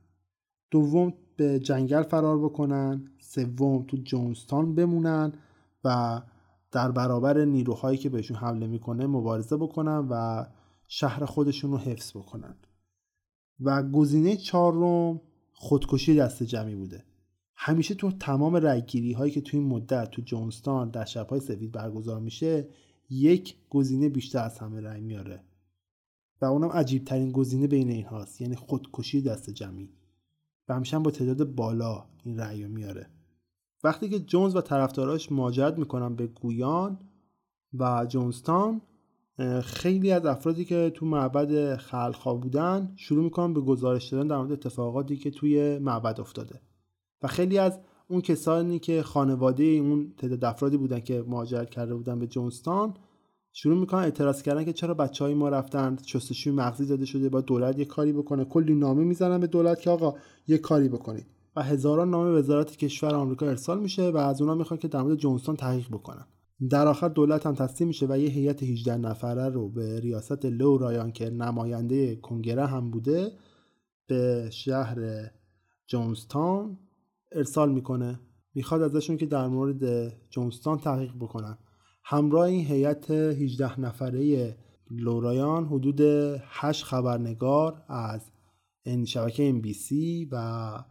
دوم به جنگل فرار بکنن. سوم تو جونستان بمونن و در برابر نیروهایی که بهشون حمله می‌کنه مبارزه بکنن و شهر خودشون رو حفظ بکنن. و گزینه چهارم خودکشی دست جمعی بوده. همیشه تو تمام رأیگیری هایی که تو این مدت تو جونستان در شبهای سفید برگزار میشه یک گزینه بیشتر از همه رأی میاره. و اونم عجیب ترین گزینه بین این هاست یعنی خودکشی دست جمعی. و همیشه با تعداد بالا این رأی میاره. وقتی که جونز و طرفداراش مهاجرت می‌کنن به گویان و جونستان خیلی از افرادی که تو معبد خلقها بودن شروع می‌کنن به گزارش دادن در مورد اتفاقاتی که توی معبد افتاده. و خیلی از اون کسانی که خانواده اون تعداد افرادی بودن که مهاجرت کرده بودن به جونستان شروع می‌کنن اعتراض کردن که چرا بچه های ما رفتن شستشوی مغزی داده شده با دولت یه کاری بکنه. کلی نامه می‌زنن به دولت که آقا یه کاری بکنید. و هزاران نامه وزارت کشور آمریکا ارسال میشه و از اونا می‌خوان که در مورد جونستان تحقیق بکنن. در آخر دولت هم تسلیم میشه و یه هیئت 18 نفره رو به ریاست لو رایان که نماینده کنگره هم بوده به شهر جونستان ارسال می‌کنه. می‌خواد ازشون که در مورد جونستان تحقیق بکنن. همراه این هیئت 18 نفره لورایان حدود 8 خبرنگار از این شبکه NBC و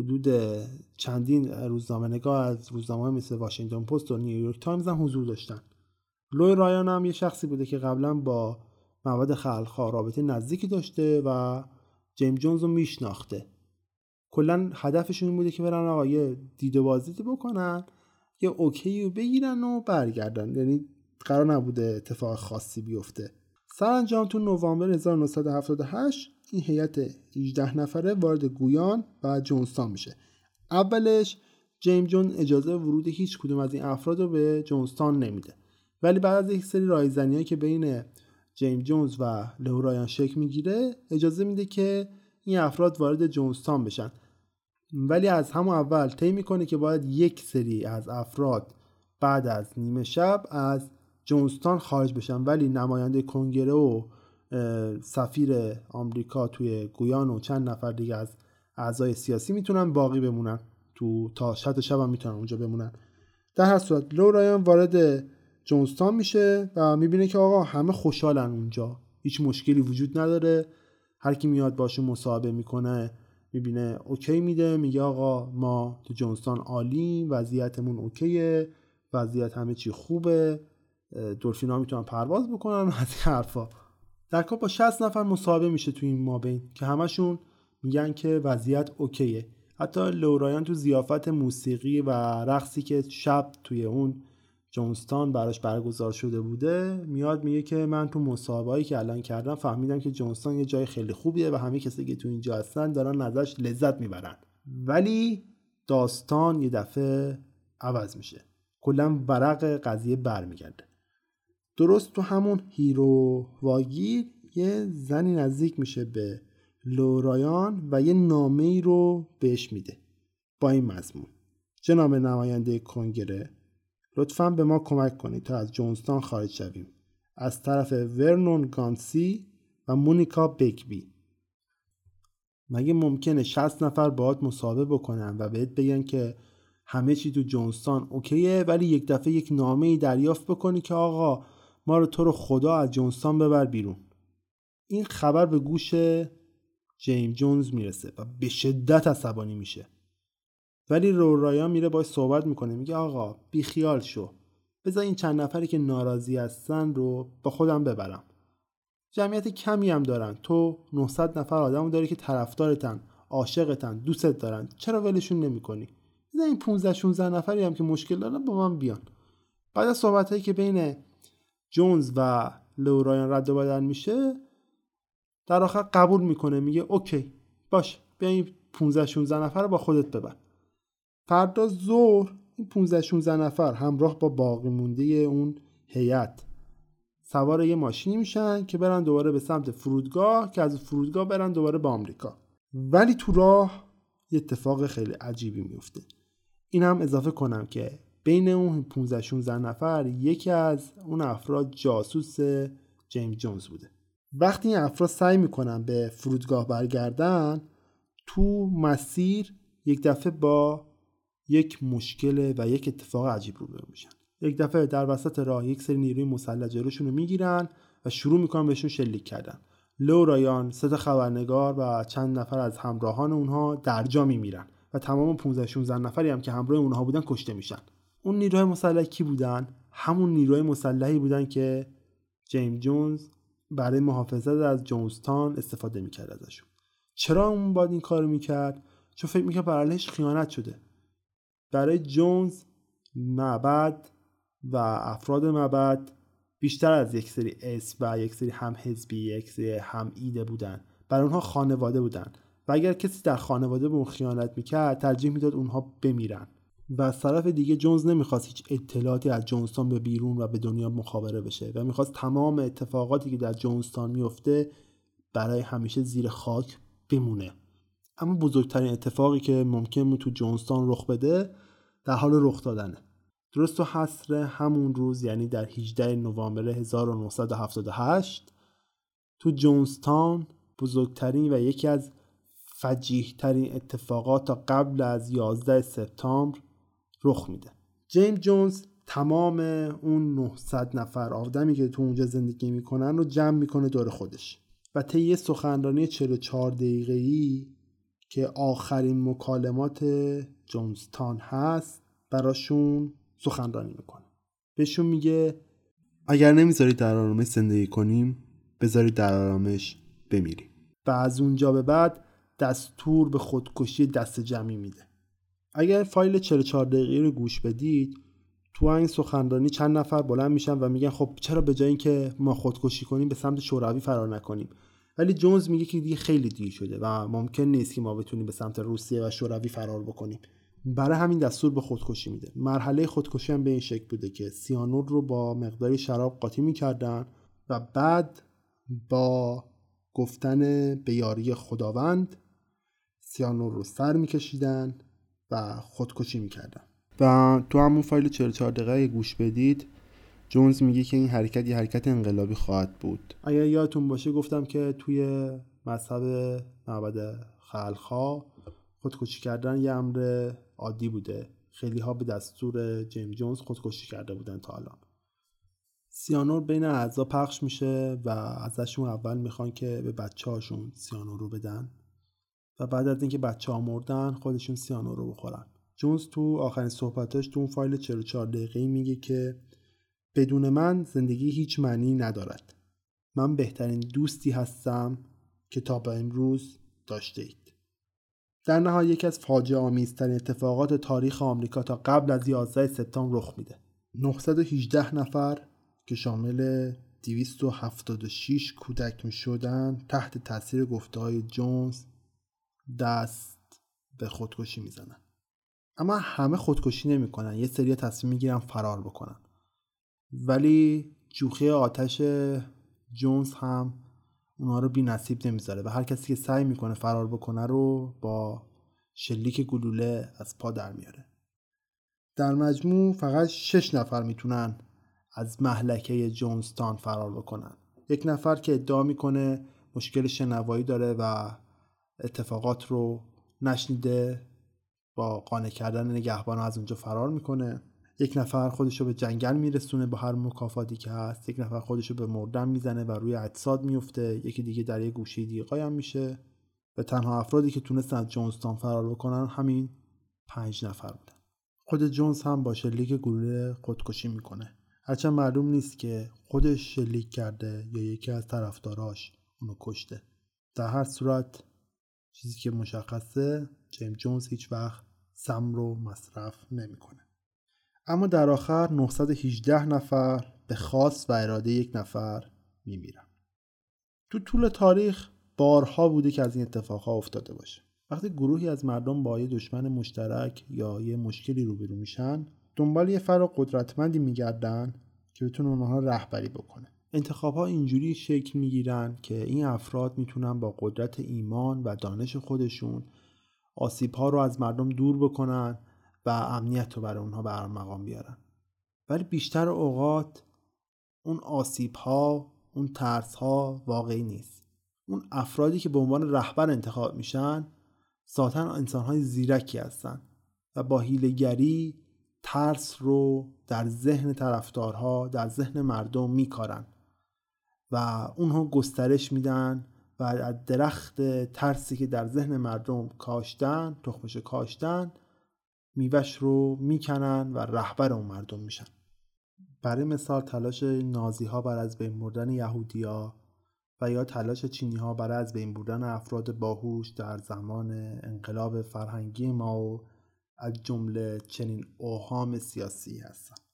حدود چندین روزنامه نگار از روزنامه مثل واشنگتن پست و نیویورک تایمز هم حضور داشتن. لئو رایان هم یه شخصی بوده که قبلا با معبد خلقها رابطه نزدیکی داشته و جیم جونز رو میشناخته. کلا هدفشون این بوده که برن آقا یه دید و بازدیدی بکنن یه OK رو بگیرن و برگردن. یعنی قرار نبوده اتفاق خاصی بیفته. سرانجام تو نوامبر 1978 این هیئت 18 نفره وارد گویان و جونستان میشه. اولش جیم جون اجازه ورود هیچ کدوم از این افراد رو به جونستان نمیده. ولی بعد از یک سری رایزنی که بین جیم جونز و لورایان شکل می‌گیره اجازه میده که این افراد وارد جونستان بشن. ولی از همون اول طی می‌کنه که باید یک سری از افراد بعد از نیمه شب از جونستان خارج بشن. ولی نماینده کنگره و سفیر آمریکا توی گویان و چند نفر دیگه از اعضای سیاسی می‌تونن باقی بمونن. تو تا شب شب هم می‌تونن اونجا بمونن. در هر صورت لو رایان وارد جونستان میشه و می‌بینه که آقا همه خوشحالن اونجا. هیچ مشکلی وجود نداره. هر کی میاد باشون مصاحبه می‌کنه می‌بینه اوکی میده. میگه آقا ما تو جونستان عالی وضعیتمون اوکیه وضعیت همه چی خوبه. دلفینا می‌تونن پرواز بکنن از این حرفا. در کل با 60 نفر مصاحبه میشه تو این مابین که همشون میگن که وضعیت اوکیه. حتی لورایان تو زیافت موسیقی و رقصی که شب توی اون جونستان براش برگزار شده بوده میاد میگه که من تو مصاحبه‌ای که الان کردم فهمیدم که جونستان یه جای خیلی خوبیه و همه کسی که تو اینجا هستن دارن ازش لذت می‌برن. ولی داستان یه دفعه عوض میشه. کلا ورق قضیه برمیگرده. درست تو همون هیرو واگیر یه زنی نزدیک میشه به لورایان و یه نامه ای رو بهش میده با این مضمون. جناب نماینده کنگره؟ لطفا به ما کمک کنید تا از جونستان خارج شویم. از طرف ورنون گانسی و مونیکا بگبی. مگه ممکنه 60 نفر باهات مصاحبه بکنن و بهت بگن که همه چی تو جونستان اوکیه ولی یک دفعه یک نامه ای دریافت بکنی که آقا ما رو تو رو خدا از جونستان ببر بیرون. این خبر به گوش جیم جونز می‌رسه و به شدت عصبانی میشه. ولی رورایا میره باش صحبت می‌کنه. میگه آقا بیخیال شو. بذار این چند نفری که ناراضی هستن رو با خودم ببرم. جمعیت کمی هم دارن. تو 900 نفر آدم داری که طرفدارتن عاشقتن دوستت دارن. چرا ولشون نمی‌کنی؟ بذار این 15 16 نفری هم که مشکل دارن با من بیان. بعد از صحبت هایی که بین جونز و لورایان رد و بدل میشه در آخر قبول می‌کنه میگه اوکی باش بیا این 15 16 نفر رو با خودت ببر. فردا ظهر این 15 16 نفر همراه با باقی مونده اون هیئت سوار یه ماشینی میشن که برن دوباره به سمت فرودگاه که از فرودگاه برن دوباره به آمریکا. ولی تو راه یه اتفاق خیلی عجیبی میفته این هم اضافه کنم که بین اون 15 16 نفر یکی از اون افراد جاسوس جیمز جونز بوده. وقتی این افراد سعی می‌کنن به فرودگاه برگردن تو مسیر یک دفعه با یک مشکل و یک اتفاق عجیب روبرو میشن. یک دفعه در وسط راه یک سری نیروی مسلح جلوشون رو می‌گیرن و شروع می‌کنن بهشون شلیک کردن. لو رایان سه خبرنگار و چند نفر از همراهان اونها درجا میمیرن و تمام 15 16 نفری هم که همراه اونها بودن کشته میشن. اون نیروهای مسلح کی بودن همون نیروهای مسلحی بودن که جیم جونز برای محافظت از جونستان استفاده می‌کرد ازشون. چرا اون باید این کارو می‌کرد؟ چون فکر می‌کرد بر خیانت شده. برای جونز معبد و افراد معبد بیشتر از یک سری اسم و یک سری هم حزبی یک سری هم ایده بودن. برای اونها خانواده بودن. و اگر کسی در خانواده به اون خیانت می‌کرد ترجیح می‌داد اونها بمیرن. و از طرف دیگه جونز نمی‌خواست هیچ اطلاعاتی از جونستان به بیرون و به دنیا مخابره بشه و می‌خواست تمام اتفاقاتی که در جونستان میفته برای همیشه زیر خاک بمونه. اما بزرگترین اتفاقی که ممکن بود تو جونستان رخ بده در حال رخ دادنه. درست تو حصر همون روز یعنی در 18 نوامبر 1978 تو جونستان بزرگترین و یکی از فجیح ترین اتفاقات تا قبل از 11 سپتامبر رخ میده. جیم جونز تمام اون 900 نفر آدمی که تو اونجا زندگی می‌کنن رو جمع می‌کنه دور خودش. و طی یه سخنرانی 44 دقیقه‌ای که آخرین مکالمات جونستان هست براشون سخنرانی می‌کنه. بهشون میگه اگر نمی‌ذارید در آرامش زندگی کنیم بذارید در آرامش بمیریم. و از اونجا به بعد دستور به خودکشی دست جمعی میده. اگر فایل 44 دقیقه رو گوش بدید تو این سخنرانی چند نفر بلند میشن و میگن خب چرا به جای اینکه ما خودکشی کنیم به سمت شوروی فرار نکنیم؟ ولی جونز میگه که دیگه خیلی دیر شده و ممکن نیست که ما بتونیم به سمت روسیه و شوروی فرار بکنیم. برای همین دستور به خودکشی میده. مرحله خودکشی هم به این شکل بوده که سیانور رو با مقداری شراب قاطی می‌کردن و بعد با گفتن به یاری خداوند سیانور رو سر میکشیدن. و خودکشی می‌کردن و تو همون فایل 44 دقیقه گوش بدید جونز میگه که این حرکت یه حرکت انقلابی خواهد بود. اگر یادتون باشه گفتم که توی مذهب معبد خلخا خودکشی کردن یه امر عادی بوده. خیلی ها به دستور جیم جونز خودکشی کرده بودن تا الان. سیانور بین اعضا پخش میشه و ازشون اول می‌خوان که به بچه هاشون سیانور رو بدن. و بعد از اینکه بچه ها مردن خودشون سیانور رو بخورن. جونز تو آخرین صحبتاش تو اون فایل 44 دقیقه‌ای میگه که بدون من زندگی هیچ معنی ندارد. من بهترین دوستی هستم که تا به امروز داشته اید. در نهایت یکی از فاجعه آمیزترین اتفاقات تاریخ آمریکا تا قبل از 11 سپتامبر رخ میده. 918 نفر که شامل 276 کودک می شدن تحت تاثیر گفته های جونز دست به خودکشی می‌زنن. اما همه خودکشی نمی‌کنن. یه سری تصمیم می‌گیرن فرار بکنن. ولی جوخه آتش جونز هم اونها رو بی نصیب نمی‌ذاره و هر کسی که سعی می‌کنه فرار بکنه رو با شلیک گلوله از پا در میاره. در مجموع فقط شش نفر می‌تونن از محلکه جونستان فرار بکنن. یک نفر که ادعا می‌کنه مشکل شنوایی داره و اتفاقات رو نشنیده با قانع کردن نگهبان از اونجا فرار می‌کنه. یک نفر خودشو به جنگل میرسونه با هر مکافاتی که هست. یک نفر خودشو به مردن می‌زنه و روی اجساد میفته یکی دیگه در یه گوشه دیگه هم میشه. و تنها افرادی که تونستن از جونستان فرار بکنن همین پنج نفر بودن. خود جونز هم با شلیک گلوله خودکشی می‌کنه. هرچند معلوم نیست که خودش شلیک کرده یا یکی از طرفداراش اونو کشته. در هر صورت چیزی که مشخصه جیم جونز هیچ وقت سم رو مصرف نمی‌کنه. اما در آخر 918 نفر به خواست و اراده یک نفر میمیرن. تو طول تاریخ بارها بوده که از این اتفاقها افتاده باشه. وقتی گروهی از مردم با یه دشمن مشترک یا یه مشکلی روبرو میشن دنبال یه فرق قدرتمندی میگردن که بتونه اونها رهبری بکنه. انتخاب ها اینجوری شکل می‌گیرن که این افراد می‌تونن با قدرت ایمان و دانش خودشون آسیب ها رو از مردم دور بکنن و امنیت رو برای اونها بر مقام بیارن. ولی بیشتر اوقات اون آسیب ها اون ترس ها واقعی نیست. اون افرادی که به عنوان رهبر انتخاب میشن ذاتا انسان های زیرکی هستن و با هیلگری ترس رو در ذهن طرفدارها در ذهن مردم میکارن. و اونها گسترش میدن و از درخت ترسی که در ذهن مردم کاشتن تخمش کاشتن میوش رو می‌کنن و رهبر اون مردم میشن. برای مثال تلاش نازی ها بر از بین بردن یهودیا و یا تلاش چینی ها برای از بین بردن افراد باهوش در زمان انقلاب فرهنگی ما و از جمله چنین اوهام سیاسی هستن.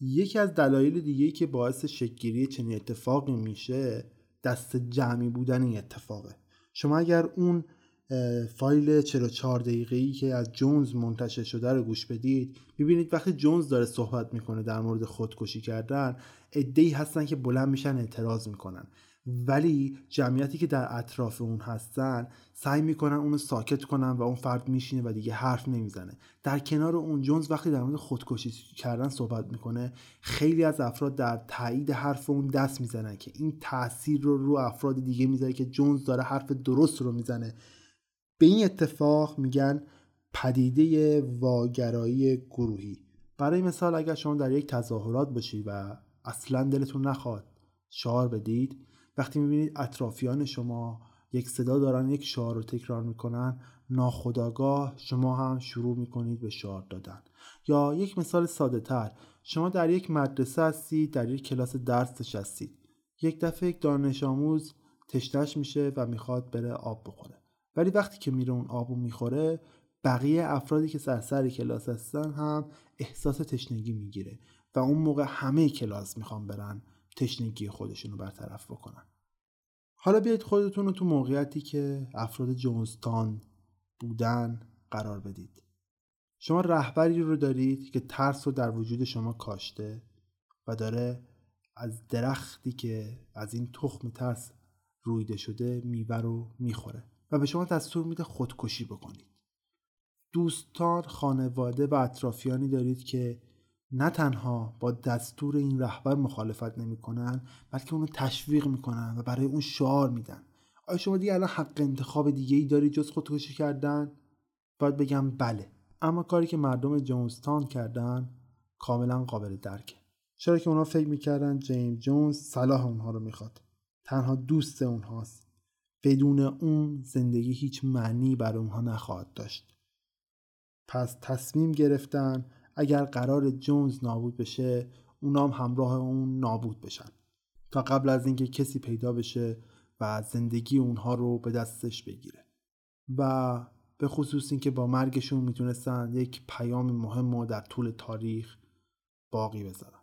یکی از دلایل دیگه که باعث شکلگیری چنین اتفاقی میشه دست جمعی بودن این اتفاقه. شما اگر اون فایل 44 دقیقه‌ای که از جونز منتشر شده رو گوش بدید می‌بینید وقتی جونز داره صحبت می‌کنه در مورد خودکشی کردن عده‌ای هستن که بلند میشن اعتراض می‌کنن. ولی جمعیتی که در اطراف اون هستن سعی می‌کنن اونو ساکت کنن و اون فرد میشینه و دیگه حرف نمی‌زنه. در کنار اون جونز وقتی در مورد خودکشی کردن صحبت می‌کنه خیلی از افراد در تایید حرف اون دست می‌زنن که این تاثیر رو رو افراد دیگه می‌ذاره که جونز داره حرف درست رو می‌زنه. به این اتفاق میگن پدیده واگرایی گروهی. برای مثال اگر شما در یک تظاهرات باشید و اصلا دلتون نخواد شعار بدید وقتی می‌بینید اطرافیان شما یک صدا دارن یک شعار رو تکرار می‌کنن ناخداگاه شما هم شروع می‌کنید به شعار دادن. یا یک مثال ساده تر شما در یک مدرسه هستید در یک کلاس درس نشستید. یک دفعه یک دانش آموز تشنش میشه و می‌خواد بره آب بخوره. ولی وقتی که میره اون آبو می‌خوره بقیه افرادی که سرسر کلاس هستن هم احساس تشنگی می‌گیره و اون موقع همه کلاس می‌خوان برن تشنگی خودشون رو برطرف بکنن. حالا بیایید خودتون رو تو موقعیتی که افراد جونستان بودن قرار بدید. شما رهبری رو دارید که ترس رو در وجود شما کاشته و داره از درختی که از این تخم ترس رویده شده میوه رو می‌خوره و به شما دستور میده خودکشی بکنید. دوستان خانواده و اطرافیانی دارید که نه تنها با دستور این رهبر مخالفت نمی‌کنن بلکه اونو تشویق می‌کنن و برای اون شعار میدن. آیا شما دیگه الان حق انتخاب دیگه ای دارید جز خودکشی کردن؟ باید بگم بله. اما کاری که مردم جونستان کردن کاملا قابل درکه چرا که اونا فکر می‌کردن جیم جونز صلاح اونها رو می‌خواد. تنها دوست اونهاست. بدون اون زندگی هیچ معنی برای اونها نخواهد داشت. پس تصمیم گرفتن اگر قرار جونز نابود بشه اونام همراه اون نابود بشن. تا قبل از اینکه کسی پیدا بشه و زندگی اونها رو به دستش بگیره. و به خصوص اینکه با مرگشون می‌تونستن یک پیام مهم رو در طول تاریخ باقی بذارن.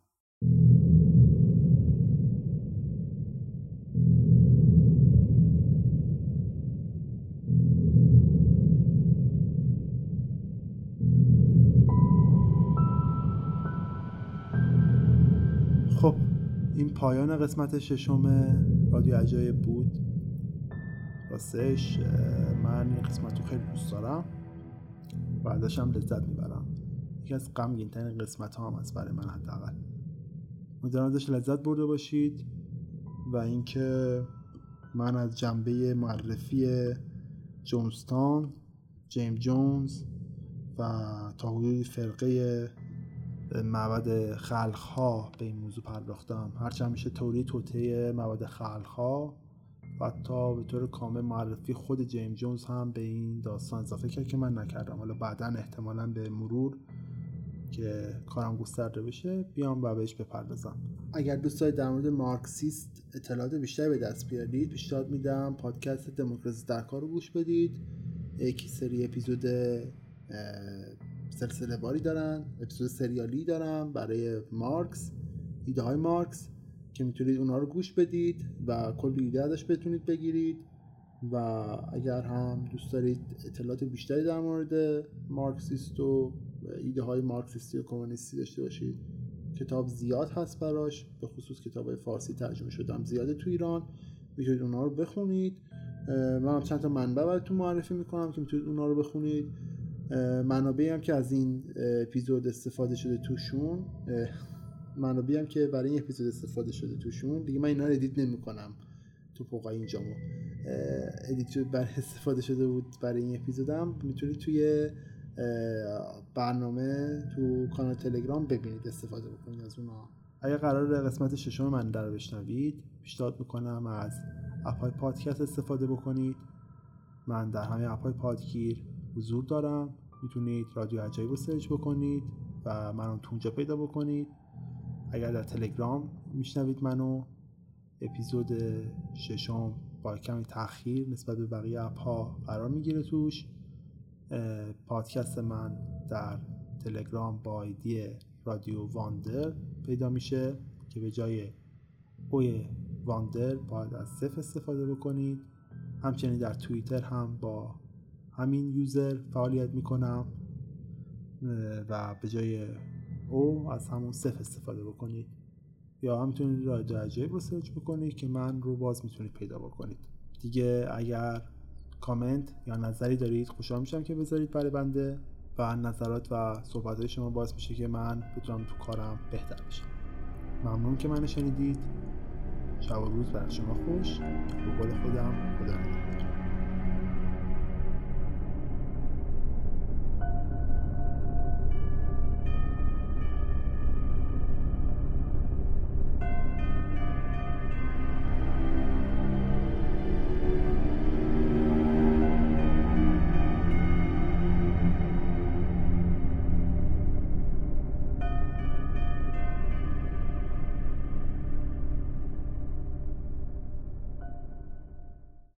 این پایان قسمت ششم رادیو عجایب بود. راستش من این قسمت رو خیلی دوست دارم. و ازش هم لذت می‌برم. یکی از غمگین ترین قسمت ها هم از برای من حداقل. امیدوارم ازش لذت برده باشید و اینکه من از جنبه معرفی جونستان جیم جونز و تا حدودی فرقه معبد خلقها به این موضوع پرداختم. هرچند میشه توری توته معبد خلقها و حتی به طور کامل معرفی خود جیم جونز هم به این داستان اضافه کرد که من نکردم. حالا بعدا احتمالا به مرور که کارم گسترده بشه بیام و بهش بپردازم. اگر دوست دارید در مورد مارکسیست اطلاعات بیشتری به دست بیارید پیشنهاد میدم پادکست دموکراسی در کار رو گوش بدید. یکی سری اپیزود سلسله واری دارن اپیزود سریالی دارن برای مارکس ایده های مارکس که می‌تونید اونها رو گوش بدید و کلی ایده ازش بتونید بگیرید و اگر هم دوست دارید اطلاعات بیشتری در مورد مارکسیست و ایده های مارکسیستی و کمونیستی داشته باشید. کتاب زیاد هست براش به خصوص کتاب فارسی ترجمه شده هم زیاده تو ایران. می‌تونید اونها رو بخونید. من هم چند تا منبع براتون معرفی می‌کنم که می‌تونید اونها رو بخونید. منابعی هم که از این اپیزود استفاده شده توشون منابعی هم که برای این اپیزود استفاده شده توشون دیگه من اینا رو ادیت نمی‌کنم تو پوقای اینجامو ادیت شد برای استفاده شده بود برای این اپیزودم. می‌تونید توی برنامه تو کانال تلگرام ببینید استفاده بکنید از اونها اگر قرار قسمت ششم من در بشنوید پیشنهاد می‌کنم از اپای پادکست استفاده بکنید. من در همه اپای پادگیر حضور دارم. می‌تونید رادیو عجایب رو سرچ بکنید و منو تو اونجا پیدا بکنید. اگر در تلگرام میشنوید منو اپیزود ششم با کمی تاخیر نسبت به بقیه اپ ها قرار می‌گیره توش. پادکست من در تلگرام با ایدی رادیو واندر پیدا میشه که به جای اوی واندر باید از صفر استفاده بکنید. همچنین در توییتر هم با همین یوزر فعالیت می‌کنم و به جای او از همون صفر استفاده بکنید. یا هم می‌تونید رادیو عجایب رو سرچ بکنید که من رو باز می‌تونید پیدا بکنید. دیگه اگر کامنت یا نظری دارید خوشحال میشم که بذارید برای بنده و نظرات و صحبت های شما باعث میشه که من بتونم تو کارم بهتر بشم. ممنون که منو شنیدید. شب و روز برای شما خوش. به قول خودم خدا نگهدار.